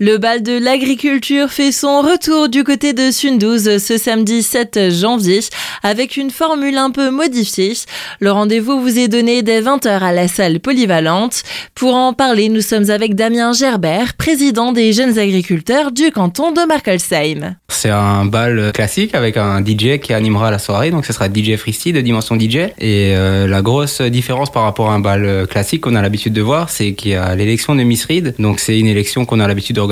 Le bal de l'agriculture fait son retour du côté de Sundouze ce samedi 7 janvier avec une formule un peu modifiée. Le rendez-vous vous est donné dès 20h à la salle polyvalente. Pour en parler, nous sommes avec Damien Gerbert, président des jeunes agriculteurs du canton de Markolsheim. C'est un bal classique avec un DJ qui animera la soirée, donc ce sera DJ Freestyle de dimension DJ. Et euh, la grosse différence par rapport à un bal classique qu'on a l'habitude de voir, c'est qu'il y a l'élection de Miss Reed. Donc c'est une élection qu'on a l'habitude de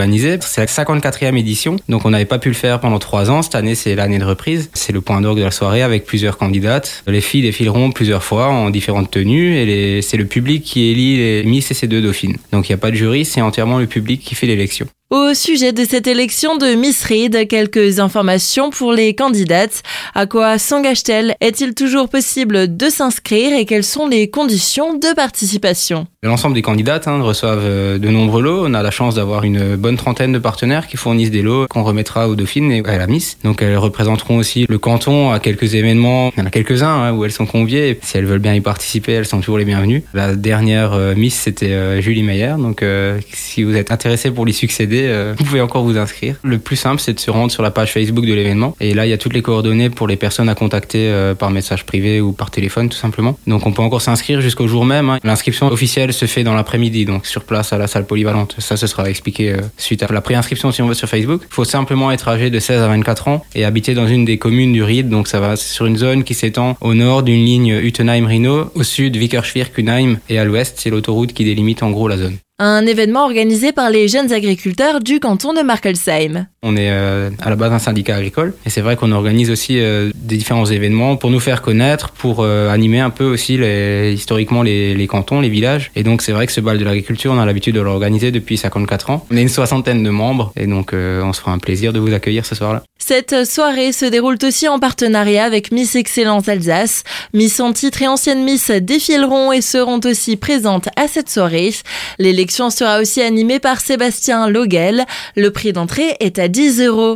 c'est la 54e édition, donc on n'avait pas pu le faire pendant trois ans. Cette année, c'est l'année de reprise. C'est le point d'orgue de la soirée avec plusieurs candidates. Les filles défileront plusieurs fois en différentes tenues et c'est le public qui élit les Miss et ses deux dauphines. Donc il n'y a pas de jury, c'est entièrement le public qui fait l'élection. Au sujet de cette élection de Miss Reed, quelques informations pour les candidates. À quoi s'engage-t-elle? Est-il toujours possible de s'inscrire et quelles sont les conditions de participation? L'ensemble des candidates hein, reçoivent euh, de nombreux lots. On a la chance d'avoir une bonne trentaine de partenaires qui fournissent des lots qu'on remettra aux dauphines et à la Miss. Donc elles représenteront aussi le canton à quelques événements. Il y en a quelques-uns hein, où elles sont conviées. Si elles veulent bien y participer, elles sont toujours les bienvenues. La dernière euh, Miss, c'était euh, Julie Meyer. Donc si vous êtes intéressé pour lui succéder, vous pouvez encore vous inscrire. Le plus simple, c'est de se rendre sur la page Facebook de l'événement. Et là, il y a toutes les coordonnées pour les personnes à contacter par message privé ou par téléphone, tout simplement. Donc, on peut encore s'inscrire jusqu'au jour même. Hein. L'inscription officielle se fait dans l'après-midi, donc sur place à la salle polyvalente. Ça, ce sera expliqué euh, suite à la préinscription si on veut sur Facebook. Il faut simplement être âgé de 16 à 24 ans et habiter dans une des communes du Ried. Donc, ça va sur une zone qui s'étend au nord d'une ligne Utenheim-Rhino, au sud Vickersvierk-Unheim et à l'ouest, c'est l'autoroute qui délimite en gros la zone. Un événement organisé par les jeunes agriculteurs du canton de Markelsheim. On est euh, à la base un syndicat agricole et c'est vrai qu'on organise aussi euh, des différents événements pour nous faire connaître, pour euh, animer un peu aussi historiquement les, les, cantons, les villages. Et donc c'est vrai que ce bal de l'agriculture, on a l'habitude de l'organiser depuis 54 ans. On est une soixantaine de membres et donc on se fera un plaisir de vous accueillir ce soir-là. Cette soirée se déroule aussi en partenariat avec Miss Excellence Alsace. Miss en titre et ancienne Miss défileront et seront aussi présentes à cette soirée. L'élection sera aussi animée par Sébastien Loguel. Le prix d'entrée est à 10 euros.